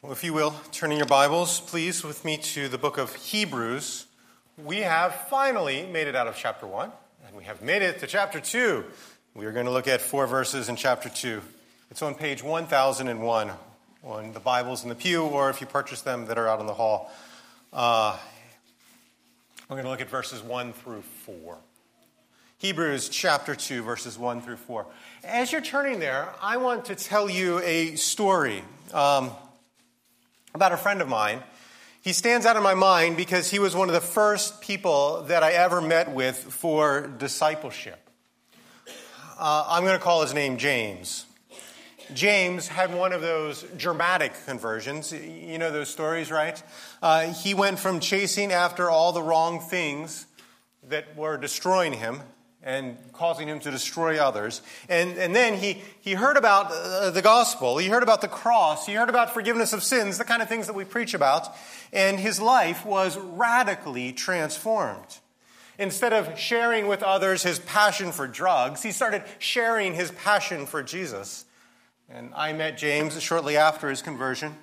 Well, if you will, turn in your Bibles, please, with me to the book of Hebrews. We have finally made it out of chapter 1, and we have made it to chapter 2. We are going to look at four verses in chapter 2. It's on page 1001 on the Bibles in the pew, or if you purchase them that are out in the hall. Uh, we're going to look at verses 1 through 4. Hebrews chapter 2, verses 1 through 4. As you're turning there, I want to tell you a story. Um, about a friend of mine. He stands out in my mind because he was one of the first people that I ever met with for discipleship. Uh, I'm going to call his name James. James had one of those dramatic conversions. You know those stories, right? Uh, he went from chasing after all the wrong things that were destroying him and causing him to destroy others. And, and then he, he heard about uh, the gospel, he heard about the cross, he heard about forgiveness of sins, the kind of things that we preach about, and his life was radically transformed. Instead of sharing with others his passion for drugs, he started sharing his passion for Jesus. And I met James shortly after his conversion,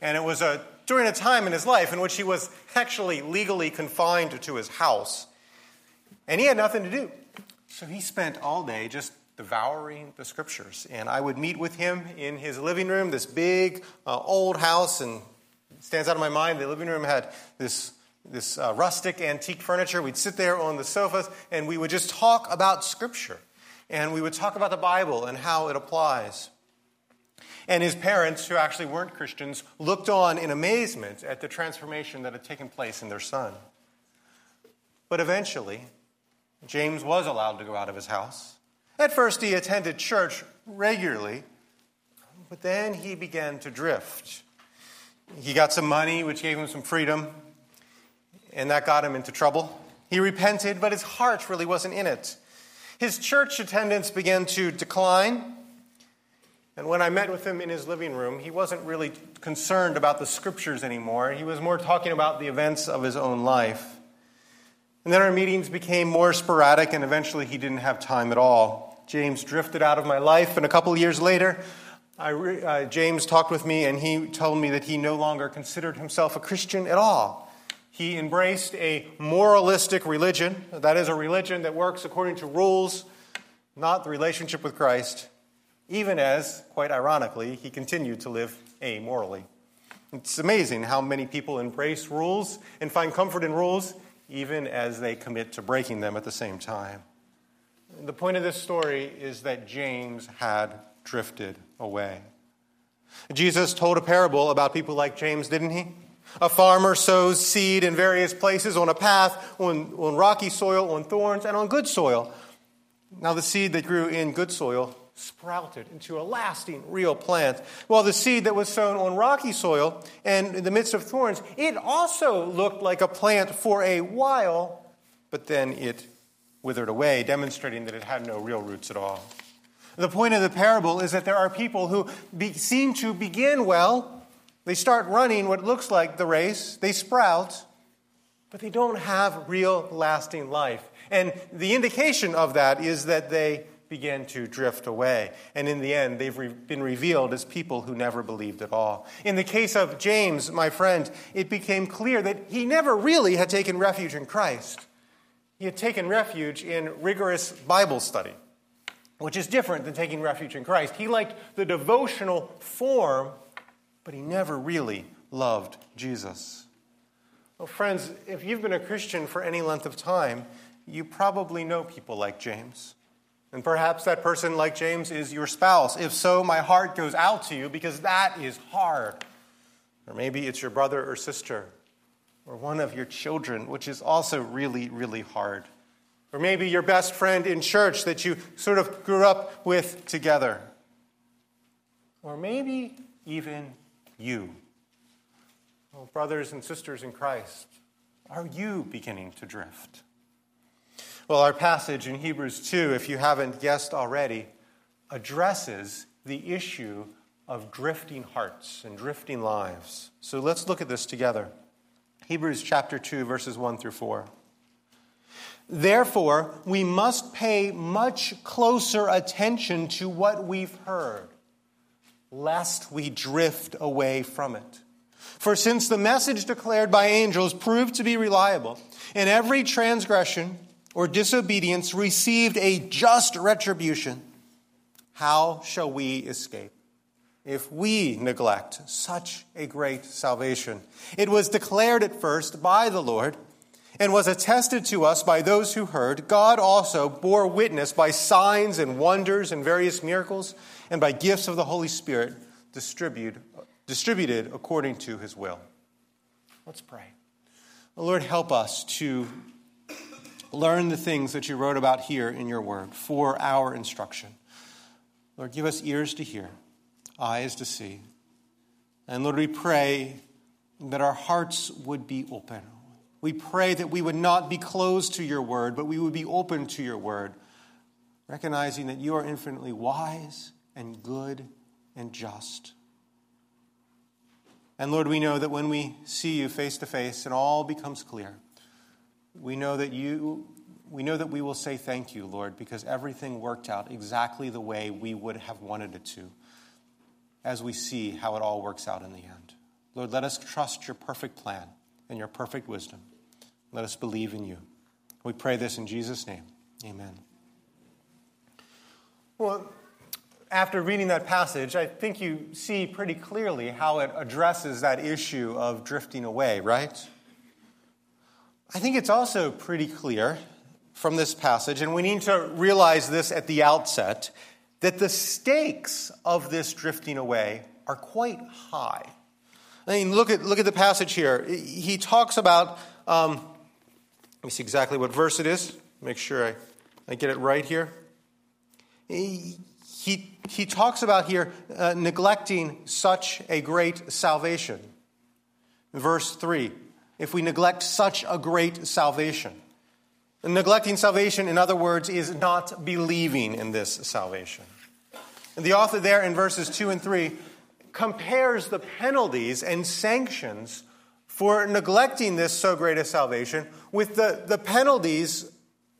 and it was a, during a time in his life in which he was actually legally confined to his house. And he had nothing to do. So he spent all day just devouring the scriptures. And I would meet with him in his living room, this big uh, old house, and stands out of my mind. The living room had this, this uh, rustic antique furniture. We'd sit there on the sofas and we would just talk about scripture. And we would talk about the Bible and how it applies. And his parents, who actually weren't Christians, looked on in amazement at the transformation that had taken place in their son. But eventually, James was allowed to go out of his house. At first, he attended church regularly, but then he began to drift. He got some money, which gave him some freedom, and that got him into trouble. He repented, but his heart really wasn't in it. His church attendance began to decline. And when I met with him in his living room, he wasn't really concerned about the scriptures anymore. He was more talking about the events of his own life. And then our meetings became more sporadic, and eventually he didn't have time at all. James drifted out of my life, and a couple years later, I, uh, James talked with me, and he told me that he no longer considered himself a Christian at all. He embraced a moralistic religion, that is, a religion that works according to rules, not the relationship with Christ, even as, quite ironically, he continued to live amorally. It's amazing how many people embrace rules and find comfort in rules even as they commit to breaking them at the same time. The point of this story is that James had drifted away. Jesus told a parable about people like James, didn't he? A farmer sows seed in various places on a path, on, on rocky soil, on thorns, and on good soil. Now, the seed that grew in good soil sprouted into a lasting, real plant. While the seed that was sown on rocky soil and in the midst of thorns, it also looked like a plant for a while, but then it withered away, demonstrating that it had no real roots at all. The point of the parable is that there are people who be, seem to begin well. They start running what looks like the race, they sprout, but they don't have real lasting life. And the indication of that is that they begin to drift away. And in the end, they've re- been revealed as people who never believed at all. In the case of James, my friend, it became clear that he never really had taken refuge in Christ. He had taken refuge in rigorous Bible study, which is different than taking refuge in Christ. He liked the devotional form, but he never really loved Jesus. Well, friends, if you've been a Christian for any length of time, you probably know people like James. And perhaps that person, like James, is your spouse. If so, my heart goes out to you because that is hard. Or maybe it's your brother or sister, or one of your children, which is also really, really hard. Or maybe your best friend in church that you sort of grew up with together. Or maybe even you. Oh, brothers and sisters in Christ, are you beginning to drift? Well, our passage in Hebrews 2, if you haven't guessed already, addresses the issue of drifting hearts and drifting lives. So let's look at this together. Hebrews chapter 2, verses 1 through 4. Therefore, we must pay much closer attention to what we've heard. lest we drift away from it. For since the message declared by angels proved to be reliable, and every transgression or disobedience received a just retribution, how shall we escape? If we neglect such a great salvation, it was declared at first by the Lord and was attested to us by those who heard. God also bore witness by signs and wonders and various miracles and by gifts of the Holy Spirit distributed, according to his will. Let's pray. The Lord, help us to learn the things that you wrote about here in your word for our instruction. Lord, give us ears to hear, eyes to see. And Lord, we pray that our hearts would be open. We pray that we would not be closed to your word, but we would be open to your word, recognizing that you are infinitely wise and good and just. And Lord, we know that when we see you face to face it all becomes clear, we know that you we know that we will say thank you, Lord, because everything worked out exactly the way we would have wanted it to as we see how it all works out in the end. Lord, let us trust your perfect plan and your perfect wisdom. Let us believe in you. We pray this in Jesus' name. Amen. Well, after reading that passage, I think you see pretty clearly how it addresses that issue of drifting away, right? I think it's also pretty clear from this passage, and we need to realize this at the outset, that the stakes of this drifting away are quite high. I mean, look at, look at the passage here. He talks about, um, let me see exactly what verse it is, make sure I, I get it right here. He, he, talks about here uh, neglecting such a great salvation. Verse 3 if we neglect such a great salvation. Neglecting salvation, in other words, is not believing in this salvation. And the author there in verses 2 and 3 compares the penalties and sanctions for neglecting this so great a salvation with the, the penalties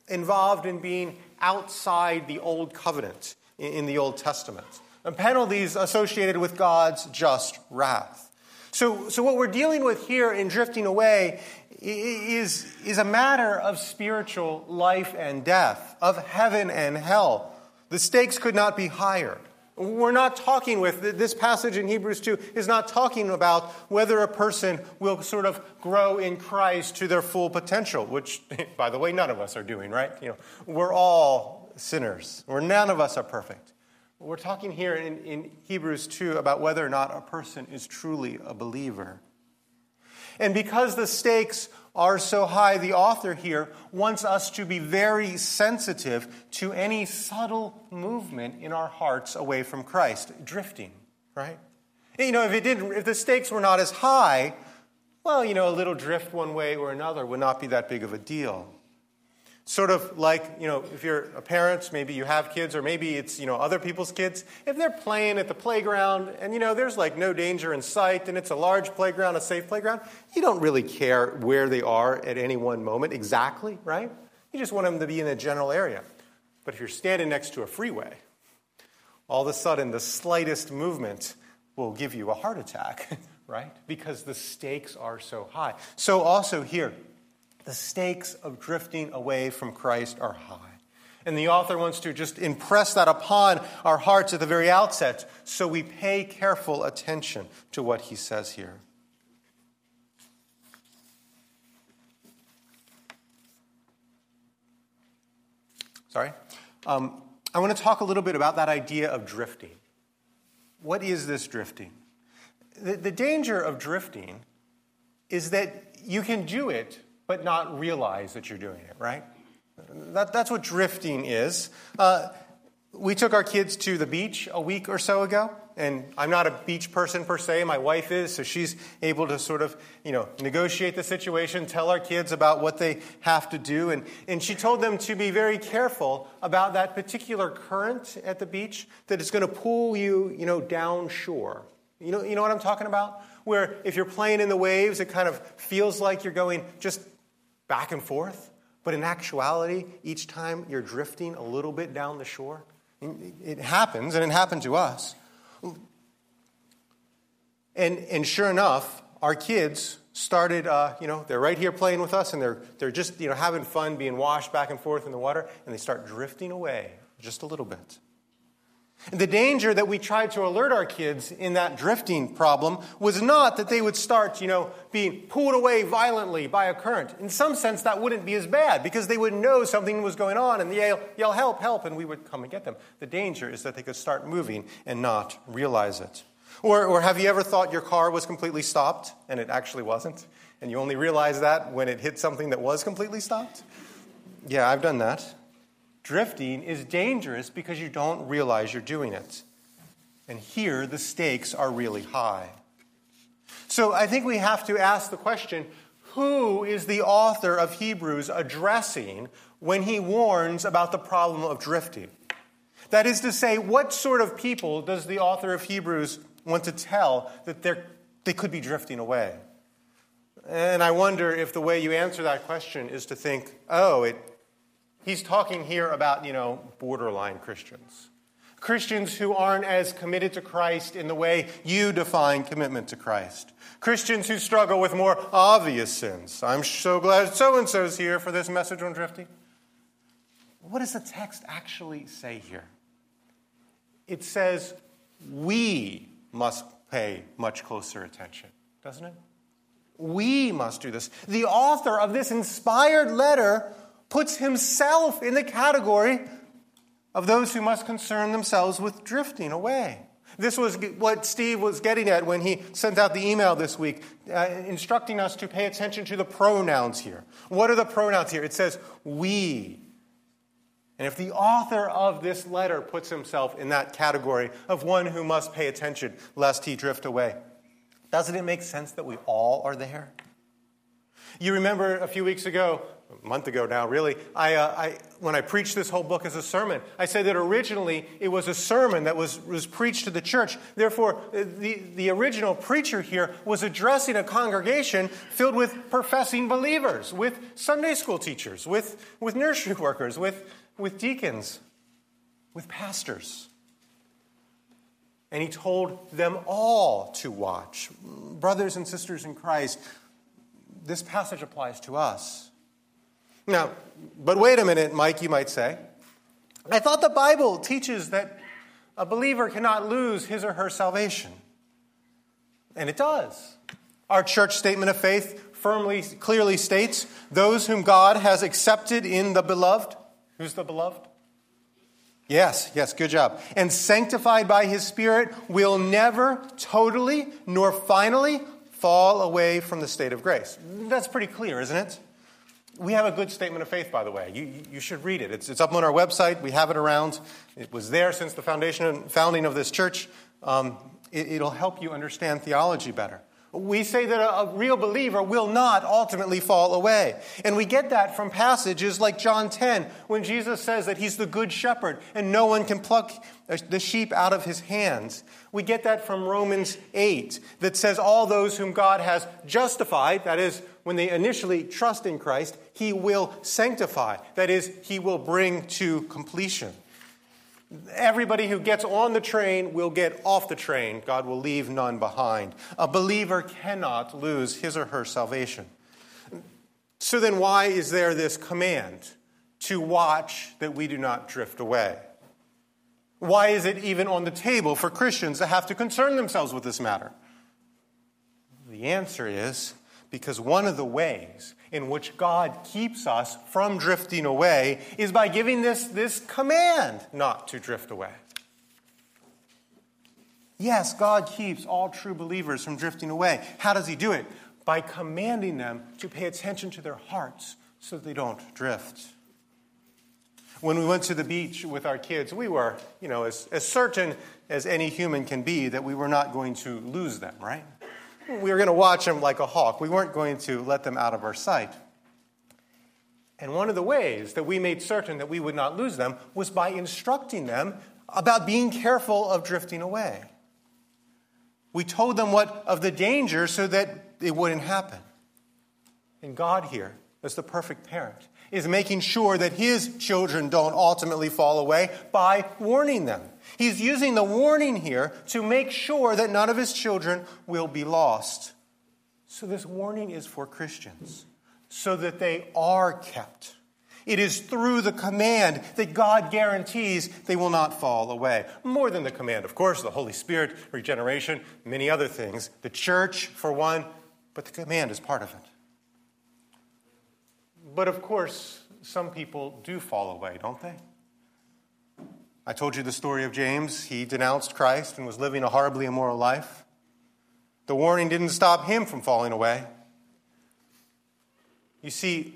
involved in being outside the old covenant in the Old Testament, and penalties associated with God's just wrath. So, so what we're dealing with here in drifting away is, is a matter of spiritual life and death, of heaven and hell. The stakes could not be higher. We're not talking with, this passage in Hebrews 2 is not talking about whether a person will sort of grow in Christ to their full potential, which, by the way, none of us are doing, right? You know, we're all sinners, We're, none of us are perfect. We're talking here in, in Hebrews 2 about whether or not a person is truly a believer. And because the stakes are so high, the author here wants us to be very sensitive to any subtle movement in our hearts away from Christ, drifting, right? You know, if it didn't, if the stakes were not as high, well, you know, a little drift one way or another would not be that big of a deal. Sort of like, you know, if you're a parent, maybe you have kids, or maybe it's, you know, other people's kids. If they're playing at the playground and, you know, there's like no danger in sight and it's a large playground, a safe playground, you don't really care where they are at any one moment exactly, right? You just want them to be in a general area. But if you're standing next to a freeway, all of a sudden the slightest movement will give you a heart attack, right? Because the stakes are so high. So also here, the stakes of drifting away from Christ are high. And the author wants to just impress that upon our hearts at the very outset so we pay careful attention to what he says here. Sorry? Um, I want to talk a little bit about that idea of drifting. What is this drifting? The, the danger of drifting is that you can do it but not realize that you're doing it, right? That, that's what drifting is. Uh, we took our kids to the beach a week or so ago, and I'm not a beach person per se. My wife is, so she's able to sort of, you know, negotiate the situation, tell our kids about what they have to do, and, and she told them to be very careful about that particular current at the beach that is going to pull you, you know, down shore. You know, you know what I'm talking about? Where if you're playing in the waves, it kind of feels like you're going just back and forth. But in actuality, each time you're drifting a little bit down the shore, it happens, and it happened to us. And, and sure enough, our kids started, uh, you know, they're right here playing with us and they're, they're just, you know, having fun being washed back and forth in the water and they start drifting away just a little bit. The danger that we tried to alert our kids in that drifting problem was not that they would start, you know, being pulled away violently by a current. In some sense, that wouldn't be as bad because they would know something was going on and yell, yell help, help, and we would come and get them. The danger is that they could start moving and not realize it. Or, or have you ever thought your car was completely stopped and it actually wasn't? And you only realized that when it hit something that was completely stopped? Yeah, I've done that. Drifting is dangerous because you don't realize you're doing it. And here, the stakes are really high. So I think we have to ask the question who is the author of Hebrews addressing when he warns about the problem of drifting? That is to say, what sort of people does the author of Hebrews want to tell that they could be drifting away? And I wonder if the way you answer that question is to think, oh, it He's talking here about, you know, borderline Christians. Christians who aren't as committed to Christ in the way you define commitment to Christ. Christians who struggle with more obvious sins. I'm so glad so and so's here for this message on drifting. What does the text actually say here? It says we must pay much closer attention, doesn't it? We must do this. The author of this inspired letter puts himself in the category of those who must concern themselves with drifting away. This was what Steve was getting at when he sent out the email this week, uh, instructing us to pay attention to the pronouns here. What are the pronouns here? It says we. And if the author of this letter puts himself in that category of one who must pay attention lest he drift away, doesn't it make sense that we all are there? You remember a few weeks ago, a month ago now, really, I, uh, I, when I preached this whole book as a sermon, I said that originally it was a sermon that was, was preached to the church. Therefore, uh, the, the original preacher here was addressing a congregation filled with professing believers, with Sunday school teachers, with, with nursery workers, with, with deacons, with pastors. And he told them all to watch. Brothers and sisters in Christ, this passage applies to us. Now, but wait a minute, Mike, you might say. I thought the Bible teaches that a believer cannot lose his or her salvation. And it does. Our church statement of faith firmly, clearly states those whom God has accepted in the beloved. Who's the beloved? Yes, yes, good job. And sanctified by his Spirit will never totally nor finally fall away from the state of grace. That's pretty clear, isn't it? We have a good statement of faith, by the way. You, you should read it. It's, it's up on our website. We have it around. It was there since the foundation, founding of this church. Um, it, it'll help you understand theology better. We say that a, a, real believer will not ultimately fall away. And we get that from passages like John 10, when Jesus says that he's the good shepherd and no one can pluck the sheep out of his hands. We get that from Romans 8, that says all those whom God has justified, that is, when they initially trust in Christ, he will sanctify. That is, he will bring to completion. Everybody who gets on the train will get off the train. God will leave none behind. A believer cannot lose his or her salvation. So then, why is there this command to watch that we do not drift away? Why is it even on the table for Christians to have to concern themselves with this matter? The answer is because one of the ways in which God keeps us from drifting away is by giving this, this command not to drift away. Yes, God keeps all true believers from drifting away. How does He do it? By commanding them to pay attention to their hearts so they don't drift. When we went to the beach with our kids, we were, you know, as, as certain as any human can be that we were not going to lose them, right? We were going to watch them like a hawk. We weren't going to let them out of our sight. And one of the ways that we made certain that we would not lose them was by instructing them about being careful of drifting away. We told them what of the danger so that it wouldn't happen. And God here, as the perfect parent, is making sure that his children don't ultimately fall away by warning them. He's using the warning here to make sure that none of his children will be lost. So, this warning is for Christians so that they are kept. It is through the command that God guarantees they will not fall away. More than the command, of course, the Holy Spirit, regeneration, many other things. The church, for one, but the command is part of it. But of course, some people do fall away, don't they? I told you the story of James. He denounced Christ and was living a horribly immoral life. The warning didn't stop him from falling away. You see,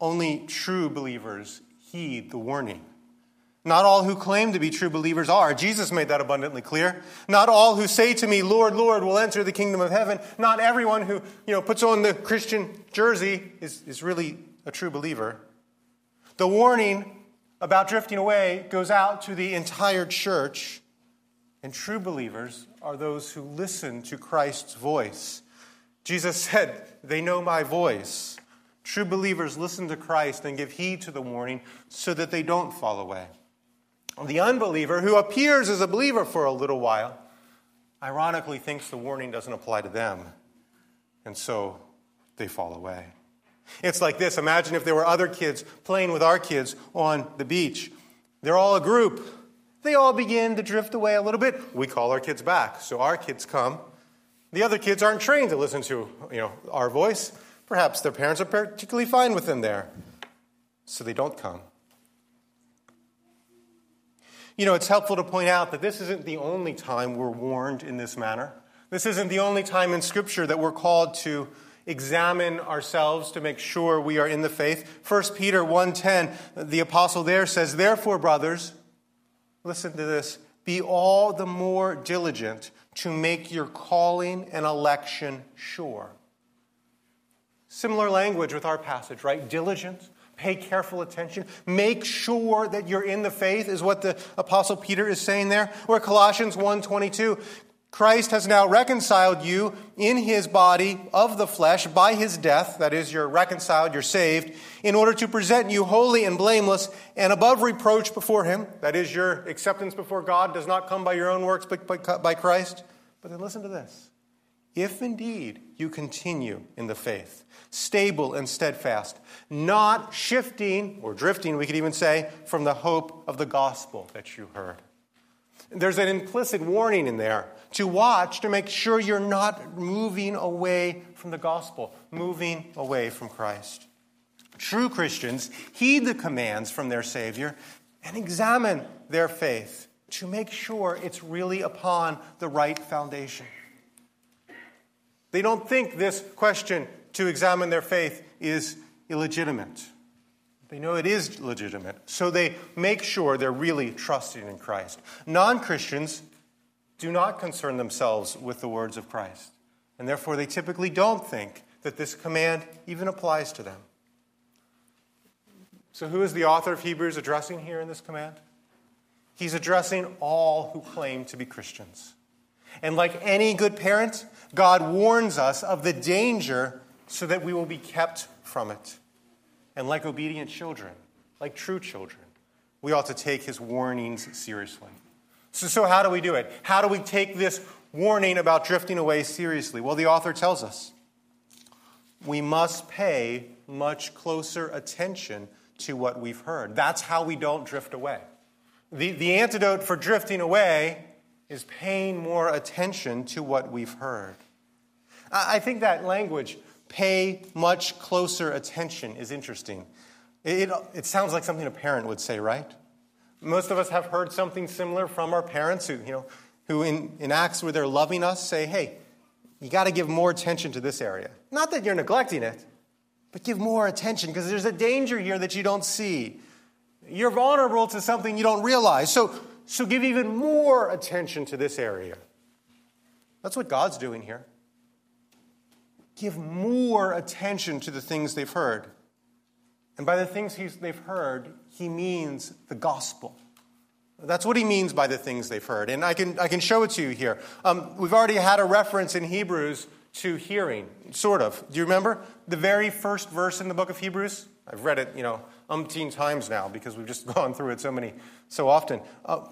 only true believers heed the warning. Not all who claim to be true believers are. Jesus made that abundantly clear. Not all who say to me, Lord, Lord, will enter the kingdom of heaven. Not everyone who you know, puts on the Christian jersey is, is really a true believer. The warning about drifting away goes out to the entire church, and true believers are those who listen to Christ's voice. Jesus said, They know my voice. True believers listen to Christ and give heed to the warning so that they don't fall away. The unbeliever, who appears as a believer for a little while, ironically thinks the warning doesn't apply to them, and so they fall away. It's like this imagine if there were other kids playing with our kids on the beach. They're all a group. They all begin to drift away a little bit. We call our kids back. So our kids come. The other kids aren't trained to listen to you know, our voice. Perhaps their parents are particularly fine with them there, so they don't come. You know, it's helpful to point out that this isn't the only time we're warned in this manner. This isn't the only time in Scripture that we're called to examine ourselves to make sure we are in the faith. 1 Peter 1:10, the apostle there says, "Therefore, brothers, listen to this, be all the more diligent to make your calling and election sure." Similar language with our passage, right? Diligent, pay careful attention, make sure that you're in the faith is what the apostle Peter is saying there. Or Colossians 1:22, Christ has now reconciled you in his body of the flesh by his death, that is, you're reconciled, you're saved, in order to present you holy and blameless and above reproach before him. That is, your acceptance before God does not come by your own works, but by Christ. But then listen to this. If indeed you continue in the faith, stable and steadfast, not shifting or drifting, we could even say, from the hope of the gospel that you heard. There's an implicit warning in there to watch to make sure you're not moving away from the gospel, moving away from Christ. True Christians heed the commands from their Savior and examine their faith to make sure it's really upon the right foundation. They don't think this question to examine their faith is illegitimate. They know it is legitimate, so they make sure they're really trusting in Christ. Non Christians do not concern themselves with the words of Christ, and therefore they typically don't think that this command even applies to them. So, who is the author of Hebrews addressing here in this command? He's addressing all who claim to be Christians. And like any good parent, God warns us of the danger so that we will be kept from it. And like obedient children, like true children, we ought to take his warnings seriously. So, so how do we do it? How do we take this warning about drifting away seriously? Well, the author tells us we must pay much closer attention to what we've heard. That's how we don't drift away. The, the antidote for drifting away is paying more attention to what we've heard. I think that language, pay much closer attention, is interesting. It, it, it, sounds like something a parent would say, right? Most of us have heard something similar from our parents who, you know, who in, in acts where they're loving us say, hey, you got to give more attention to this area. Not that you're neglecting it, but give more attention because there's a danger here that you don't see. You're vulnerable to something you don't realize. So, so give even more attention to this area. That's what God's doing here give more attention to the things they've heard. And by the things they've heard, he means the gospel. That's what he means by the things they've heard. And I can, I can show it to you here. Um, we've already had a reference in Hebrews to hearing, sort of. Do you remember? The very first verse in the book of Hebrews? I've read it, you know, umpteen times now because we've just gone through it so many, so often. Uh,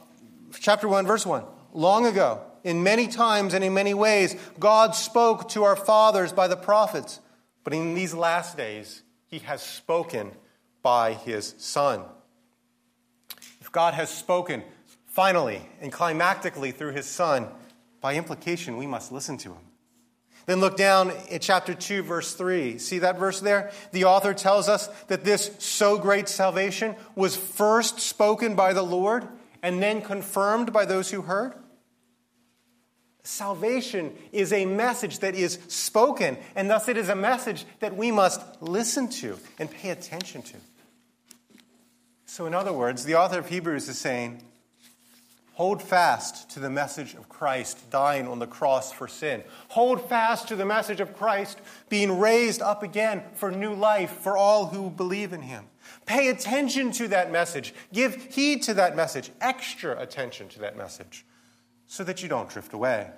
chapter 1, verse 1. Long ago, in many times and in many ways, God spoke to our fathers by the prophets. But in these last days, he has spoken by his Son. If God has spoken finally and climactically through his Son, by implication, we must listen to him. Then look down at chapter 2, verse 3. See that verse there? The author tells us that this so great salvation was first spoken by the Lord and then confirmed by those who heard. Salvation is a message that is spoken, and thus it is a message that we must listen to and pay attention to. So, in other words, the author of Hebrews is saying, Hold fast to the message of Christ dying on the cross for sin. Hold fast to the message of Christ being raised up again for new life for all who believe in him. Pay attention to that message. Give heed to that message, extra attention to that message so that you don't drift away.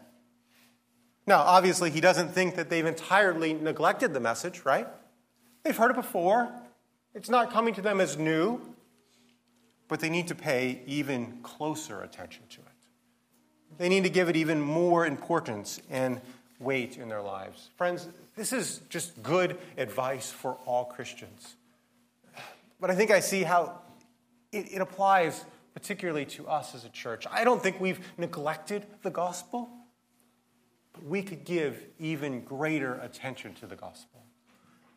Now, obviously, he doesn't think that they've entirely neglected the message, right? They've heard it before. It's not coming to them as new, but they need to pay even closer attention to it. They need to give it even more importance and weight in their lives. Friends, this is just good advice for all Christians. But I think I see how it, it applies particularly to us as a church. I don't think we've neglected the gospel, but we could give even greater attention to the gospel.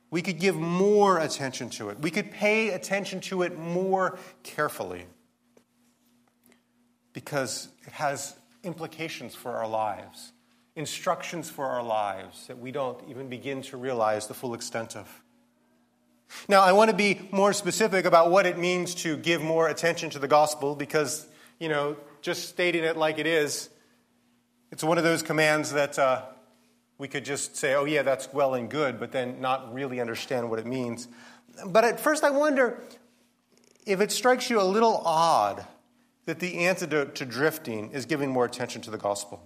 We could give more attention to it. We could pay attention to it more carefully because it has implications for our lives, instructions for our lives that we don't even begin to realize the full extent of. Now, I want to be more specific about what it means to give more attention to the gospel because, you know, just stating it like it is, it's one of those commands that uh, we could just say, oh, yeah, that's well and good, but then not really understand what it means. But at first, I wonder if it strikes you a little odd that the antidote to drifting is giving more attention to the gospel,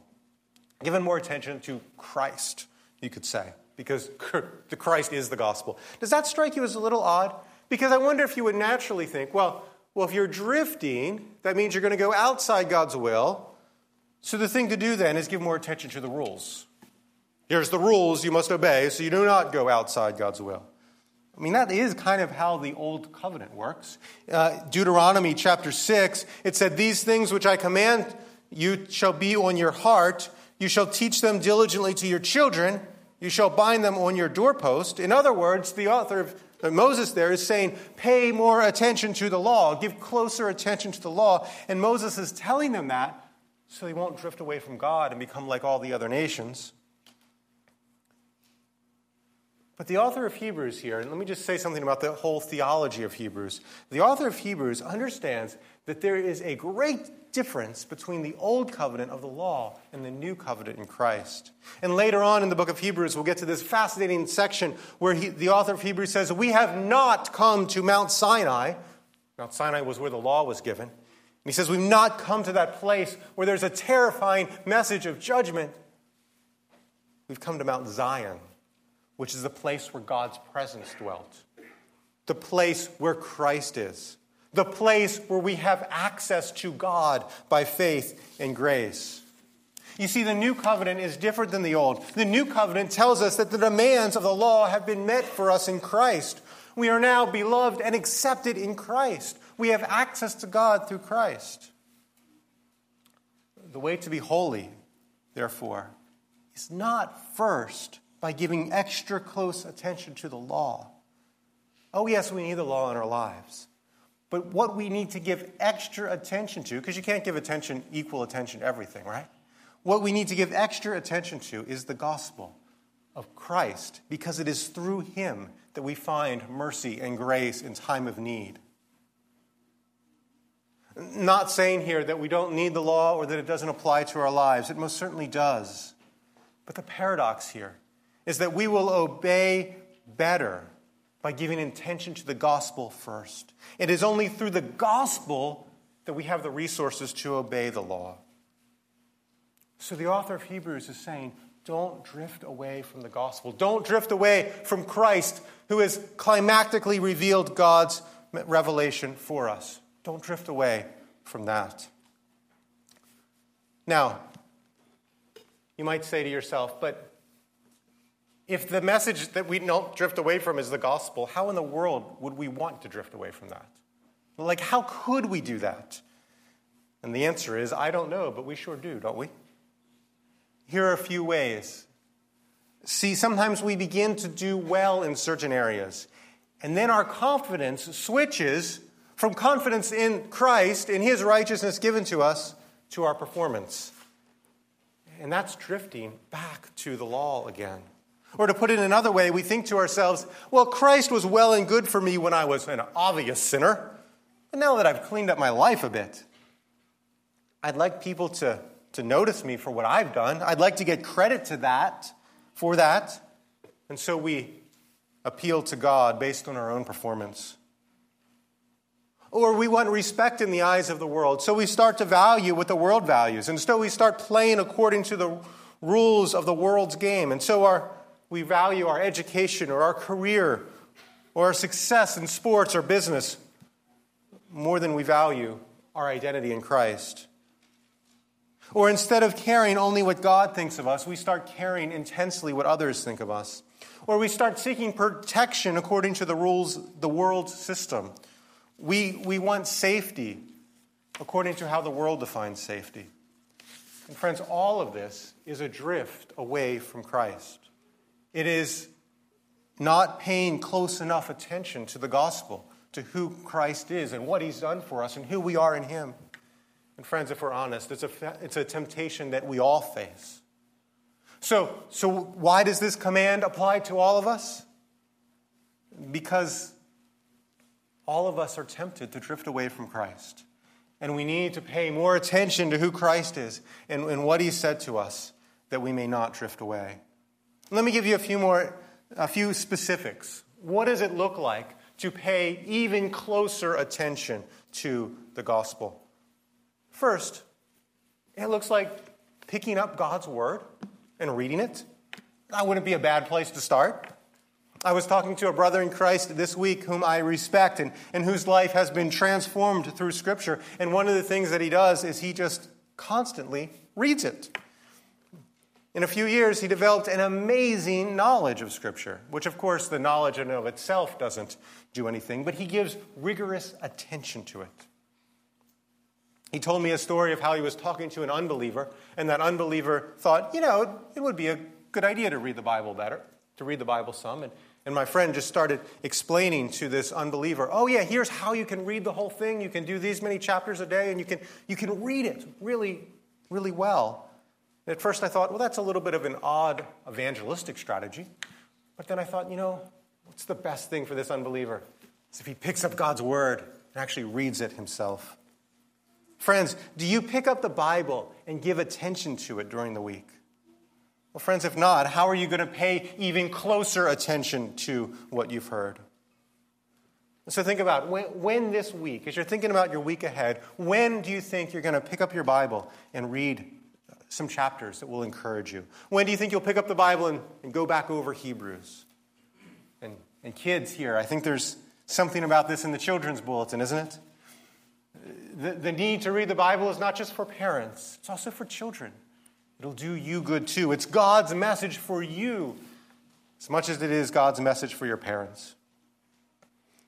giving more attention to Christ, you could say because the Christ is the gospel. Does that strike you as a little odd? Because I wonder if you would naturally think, well, well, if you're drifting, that means you're going to go outside God's will. So the thing to do then is give more attention to the rules. Here's the rules you must obey so you do not go outside God's will. I mean, that is kind of how the old covenant works. Uh, Deuteronomy chapter 6, it said, These things which I command you shall be on your heart. You shall teach them diligently to your children you shall bind them on your doorpost. In other words, the author of Moses there is saying, pay more attention to the law, give closer attention to the law. And Moses is telling them that so they won't drift away from God and become like all the other nations. But the author of Hebrews here, and let me just say something about the whole theology of Hebrews. The author of Hebrews understands that there is a great difference between the old covenant of the law and the new covenant in Christ. And later on in the book of Hebrews, we'll get to this fascinating section where he, the author of Hebrews says, We have not come to Mount Sinai. Mount Sinai was where the law was given. And he says, We've not come to that place where there's a terrifying message of judgment. We've come to Mount Zion which is the place where God's presence dwelt, the place where Christ is, the place where we have access to God by faith and grace. You see, the new covenant is different than the old. The new covenant tells us that the demands of the law have been met for us in Christ. We are now beloved and accepted in Christ. We have access to God through Christ. The way to be holy, therefore, is not first by giving extra close attention to the law. Oh, yes, we need the law in our lives. But what we need to give extra attention to, because you can't give attention, equal attention to everything, right? What we need to give extra attention to is the gospel of Christ, because it is through him that we find mercy and grace in time of need. Not saying here that we don't need the law or that it doesn't apply to our lives. It most certainly does. But the paradox here is that we will obey better by giving attention to the gospel first. It is only through the gospel that we have the resources to obey the law. So the author of Hebrews is saying, don't drift away from the gospel. Don't drift away from Christ, who has climactically revealed God's revelation for us. Don't drift away from that. Now, you might say to yourself, but if the message that we don't drift away from is the gospel, how in the world would we want to drift away from that? Like, how could we do that? And the answer is, I don't know, but we sure do, don't we? Here are a few ways. See, sometimes we begin to do well in certain areas, and then our confidence switches from confidence in Christ, in His righteousness given to us, to our performance. And that's drifting back to the law again. Or to put it another way, we think to ourselves, well, Christ was well and good for me when I was an obvious sinner. But now that I've cleaned up my life a bit, I'd like people to, to notice me for what I've done. I'd like to get credit to that, for that. And so we appeal to God based on our own performance. Or we want respect in the eyes of the world. So we start to value what the world values. And so we start playing according to the rules of the world's game. And so our we value our education or our career or our success in sports or business more than we value our identity in Christ. Or instead of caring only what God thinks of us, we start caring intensely what others think of us. Or we start seeking protection according to the rules, the world's system. We, we want safety according to how the world defines safety. And friends, all of this is a drift away from Christ. It is not paying close enough attention to the gospel, to who Christ is and what he's done for us and who we are in him. And friends, if we're honest, it's a, it's a temptation that we all face. So, so, why does this command apply to all of us? Because all of us are tempted to drift away from Christ. And we need to pay more attention to who Christ is and, and what he said to us that we may not drift away. Let me give you a few more, a few specifics. What does it look like to pay even closer attention to the gospel? First, it looks like picking up God's word and reading it. That wouldn't be a bad place to start. I was talking to a brother in Christ this week whom I respect and, and whose life has been transformed through Scripture. And one of the things that he does is he just constantly reads it. In a few years, he developed an amazing knowledge of Scripture, which, of course, the knowledge in and of itself doesn't do anything, but he gives rigorous attention to it. He told me a story of how he was talking to an unbeliever, and that unbeliever thought, you know, it would be a good idea to read the Bible better, to read the Bible some. And, and my friend just started explaining to this unbeliever, oh, yeah, here's how you can read the whole thing. You can do these many chapters a day, and you can, you can read it really, really well. At first, I thought, well, that's a little bit of an odd evangelistic strategy. But then I thought, you know, what's the best thing for this unbeliever? Is if he picks up God's word and actually reads it himself. Friends, do you pick up the Bible and give attention to it during the week? Well, friends, if not, how are you going to pay even closer attention to what you've heard? So think about when, when, this week, as you're thinking about your week ahead, when do you think you're going to pick up your Bible and read some chapters that will encourage you. When do you think you'll pick up the Bible and, and go back over Hebrews? And, and kids here, I think there's something about this in the children's bulletin, isn't it? The, the need to read the Bible is not just for parents, it's also for children. It'll do you good too. It's God's message for you as much as it is God's message for your parents.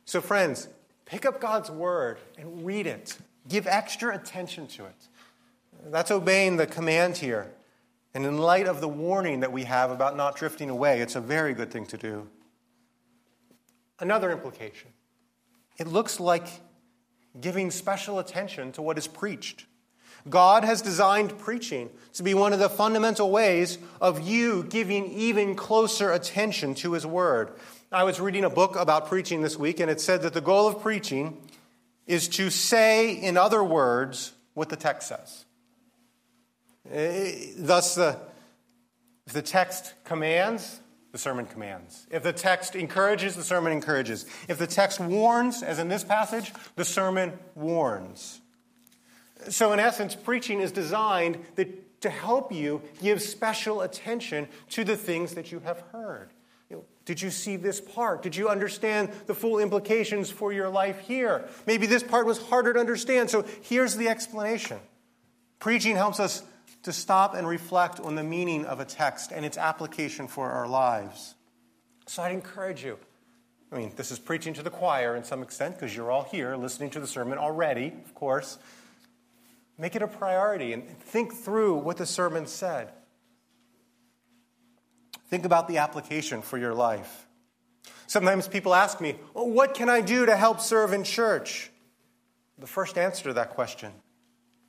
So, friends, pick up God's word and read it. Give extra attention to it. That's obeying the command here. And in light of the warning that we have about not drifting away, it's a very good thing to do. Another implication it looks like giving special attention to what is preached. God has designed preaching to be one of the fundamental ways of you giving even closer attention to His Word. I was reading a book about preaching this week, and it said that the goal of preaching is to say, in other words, what the text says. Eh, thus, the, if the text commands, the sermon commands. If the text encourages, the sermon encourages. If the text warns, as in this passage, the sermon warns. So, in essence, preaching is designed that, to help you give special attention to the things that you have heard. You know, did you see this part? Did you understand the full implications for your life here? Maybe this part was harder to understand, so here's the explanation. Preaching helps us to stop and reflect on the meaning of a text and its application for our lives. So I'd encourage you. I mean, this is preaching to the choir in some extent because you're all here listening to the sermon already, of course. Make it a priority and think through what the sermon said. Think about the application for your life. Sometimes people ask me, well, What can I do to help serve in church? The first answer to that question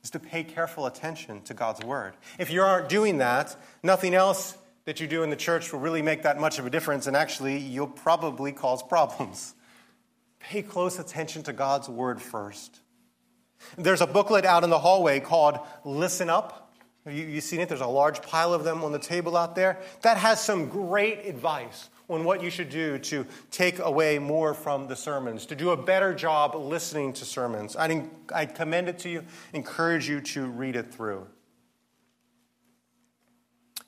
is to pay careful attention to God's word. If you aren't doing that, nothing else that you do in the church will really make that much of a difference, and actually, you'll probably cause problems. Pay close attention to God's word first. There's a booklet out in the hallway called Listen Up. You, you seen it? There's a large pile of them on the table out there. That has some great advice on what you should do to take away more from the sermons, to do a better job listening to sermons. I'd, I'd commend it to you, encourage you to read it through.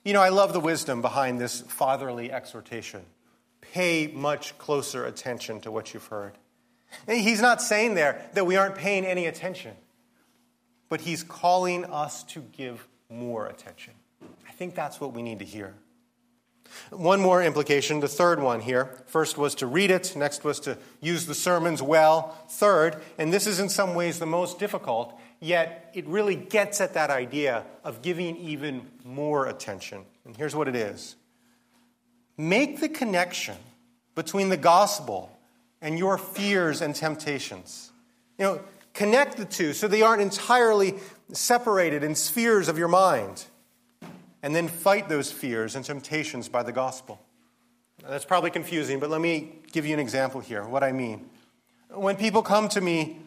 You know, I love the wisdom behind this fatherly exhortation. Pay much closer attention to what you've heard. And he's not saying there that we aren't paying any attention, but he's calling us to give more attention. I think that's what we need to hear. One more implication, the third one here. First was to read it, next was to use the sermons well. Third, and this is in some ways the most difficult, yet it really gets at that idea of giving even more attention. And here's what it is make the connection between the gospel and your fears and temptations. You know, connect the two so they aren't entirely separated in spheres of your mind and then fight those fears and temptations by the gospel. That's probably confusing, but let me give you an example here. What I mean. When people come to me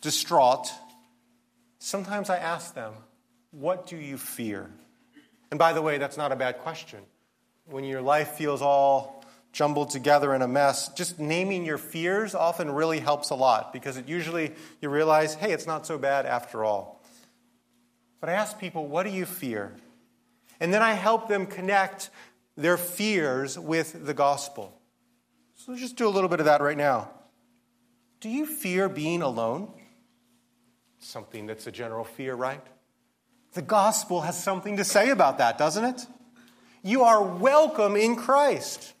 distraught, sometimes I ask them, What do you fear? And by the way, that's not a bad question. When your life feels all jumbled together in a mess, just naming your fears often really helps a lot because it usually you realize, hey, it's not so bad after all. But I ask people, what do you fear? And then I help them connect their fears with the gospel. So let's just do a little bit of that right now. Do you fear being alone? Something that's a general fear, right? The gospel has something to say about that, doesn't it? You are welcome in Christ.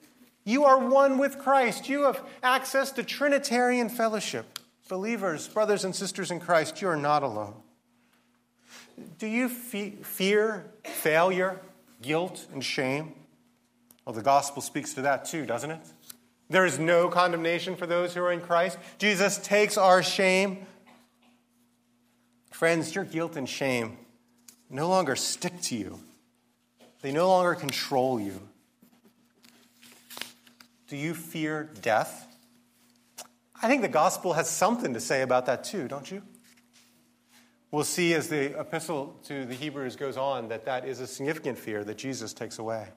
You are one with Christ. You have access to Trinitarian fellowship. Believers, brothers and sisters in Christ, you are not alone. Do you fe- fear failure, guilt, and shame? Well, the gospel speaks to that too, doesn't it? There is no condemnation for those who are in Christ. Jesus takes our shame. Friends, your guilt and shame no longer stick to you, they no longer control you. Do you fear death? I think the gospel has something to say about that too, don't you? We'll see as the epistle to the Hebrews goes on that that is a significant fear that Jesus takes away.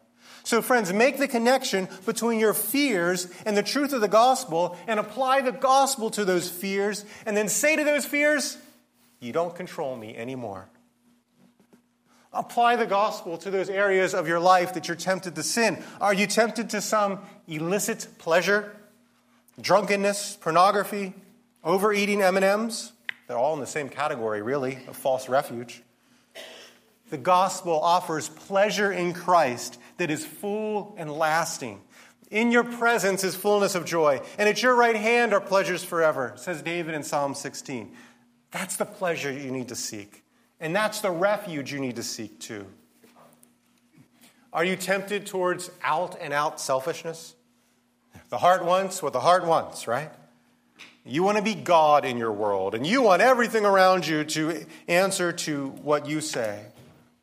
So, friends, make the connection between your fears and the truth of the gospel and apply the gospel to those fears, and then say to those fears, You don't control me anymore. Apply the gospel to those areas of your life that you're tempted to sin. Are you tempted to some illicit pleasure, drunkenness, pornography, overeating M&Ms? They're all in the same category, really, of false refuge. The gospel offers pleasure in Christ that is full and lasting. In your presence is fullness of joy, and at your right hand are pleasures forever, says David in Psalm 16. That's the pleasure you need to seek, and that's the refuge you need to seek too. Are you tempted towards out and out selfishness? The heart wants what the heart wants, right? You want to be God in your world, and you want everything around you to answer to what you say.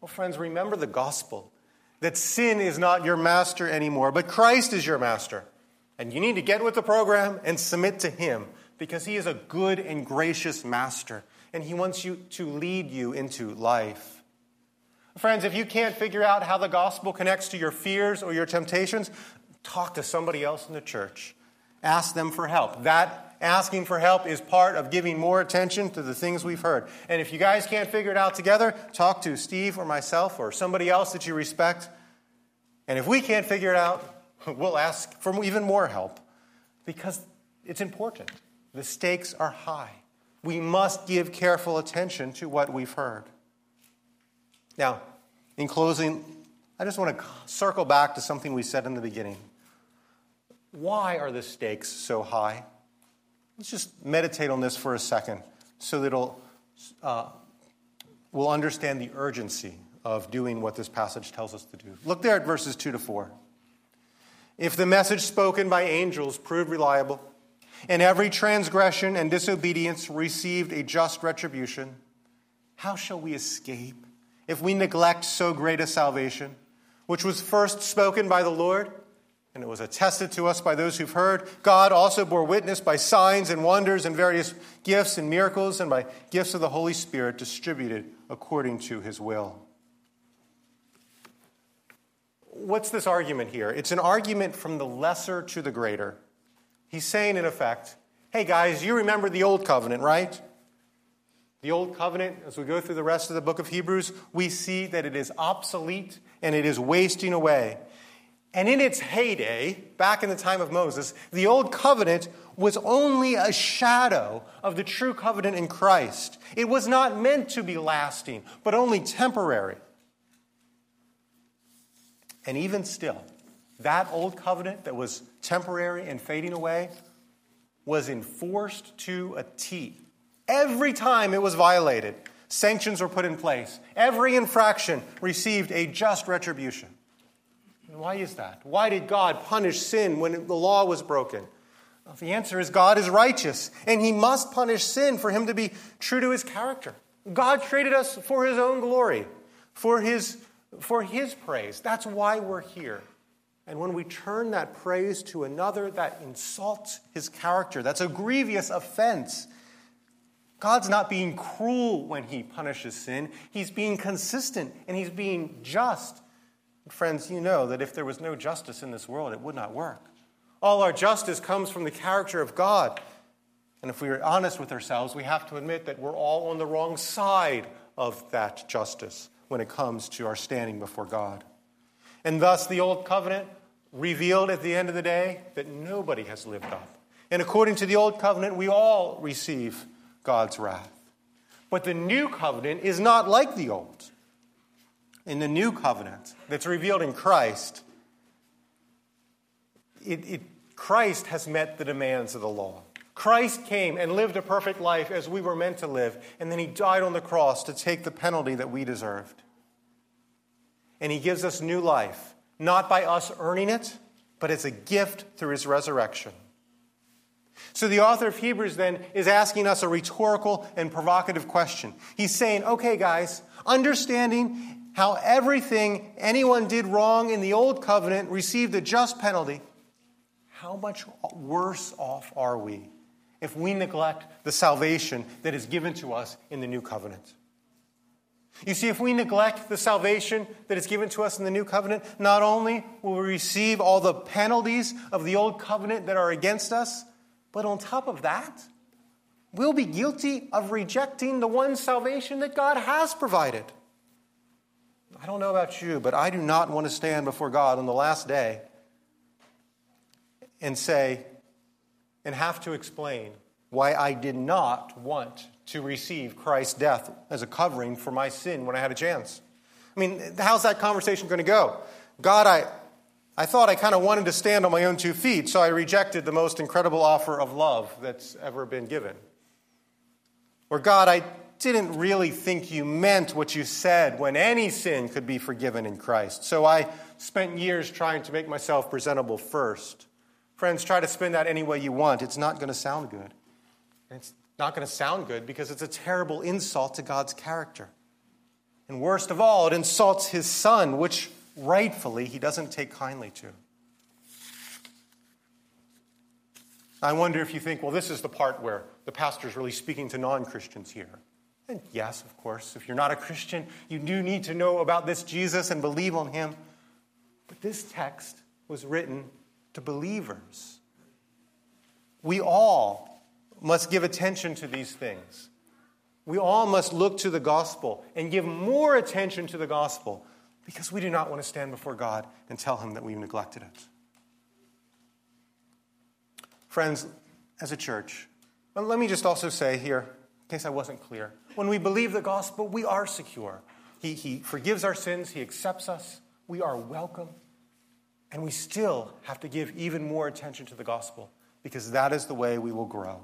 Well, friends, remember the gospel that sin is not your master anymore, but Christ is your master. And you need to get with the program and submit to Him because He is a good and gracious master, and He wants you to lead you into life. Friends, if you can't figure out how the gospel connects to your fears or your temptations, talk to somebody else in the church ask them for help. That asking for help is part of giving more attention to the things we've heard. And if you guys can't figure it out together, talk to Steve or myself or somebody else that you respect. And if we can't figure it out, we'll ask for even more help because it's important. The stakes are high. We must give careful attention to what we've heard. Now, in closing, I just want to circle back to something we said in the beginning. Why are the stakes so high? Let's just meditate on this for a second so that it'll, uh, we'll understand the urgency of doing what this passage tells us to do. Look there at verses 2 to 4. If the message spoken by angels proved reliable, and every transgression and disobedience received a just retribution, how shall we escape if we neglect so great a salvation, which was first spoken by the Lord? And it was attested to us by those who've heard. God also bore witness by signs and wonders and various gifts and miracles and by gifts of the Holy Spirit distributed according to his will. What's this argument here? It's an argument from the lesser to the greater. He's saying, in effect, hey guys, you remember the old covenant, right? The old covenant, as we go through the rest of the book of Hebrews, we see that it is obsolete and it is wasting away. And in its heyday, back in the time of Moses, the old covenant was only a shadow of the true covenant in Christ. It was not meant to be lasting, but only temporary. And even still, that old covenant that was temporary and fading away was enforced to a T. Every time it was violated, sanctions were put in place. Every infraction received a just retribution. Why is that? Why did God punish sin when the law was broken? Well, the answer is God is righteous, and He must punish sin for Him to be true to His character. God created us for His own glory, for His, for his praise. That's why we're here. And when we turn that praise to another, that insults His character. That's a grievous offense. God's not being cruel when He punishes sin, He's being consistent and He's being just. Friends, you know that if there was no justice in this world, it would not work. All our justice comes from the character of God. And if we are honest with ourselves, we have to admit that we're all on the wrong side of that justice when it comes to our standing before God. And thus, the Old Covenant revealed at the end of the day that nobody has lived up. And according to the Old Covenant, we all receive God's wrath. But the New Covenant is not like the Old in the new covenant that's revealed in Christ, it, it, Christ has met the demands of the law. Christ came and lived a perfect life as we were meant to live, and then he died on the cross to take the penalty that we deserved. And he gives us new life, not by us earning it, but it's a gift through his resurrection. So the author of Hebrews then is asking us a rhetorical and provocative question. He's saying, okay, guys, understanding how everything anyone did wrong in the old covenant received a just penalty, how much worse off are we if we neglect the salvation that is given to us in the new covenant? You see, if we neglect the salvation that is given to us in the new covenant, not only will we receive all the penalties of the old covenant that are against us, but on top of that, we'll be guilty of rejecting the one salvation that God has provided. I don't know about you, but I do not want to stand before God on the last day and say, and have to explain why I did not want to receive Christ's death as a covering for my sin when I had a chance. I mean, how's that conversation going to go? God, I, I thought I kind of wanted to stand on my own two feet, so I rejected the most incredible offer of love that's ever been given. Or, God, I didn't really think you meant what you said when any sin could be forgiven in Christ. So I spent years trying to make myself presentable first. Friends, try to spin that any way you want. It's not going to sound good. And It's not going to sound good because it's a terrible insult to God's character. And worst of all, it insults his son, which rightfully he doesn't take kindly to. I wonder if you think, well, this is the part where the pastor is really speaking to non Christians here. And yes, of course, if you're not a Christian, you do need to know about this Jesus and believe on him. But this text was written to believers. We all must give attention to these things. We all must look to the gospel and give more attention to the gospel because we do not want to stand before God and tell him that we've neglected it. Friends, as a church, let me just also say here, in case I wasn't clear, when we believe the gospel, we are secure. He, he forgives our sins, He accepts us, we are welcome, and we still have to give even more attention to the gospel because that is the way we will grow.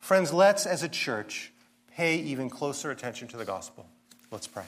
Friends, let's, as a church, pay even closer attention to the gospel. Let's pray.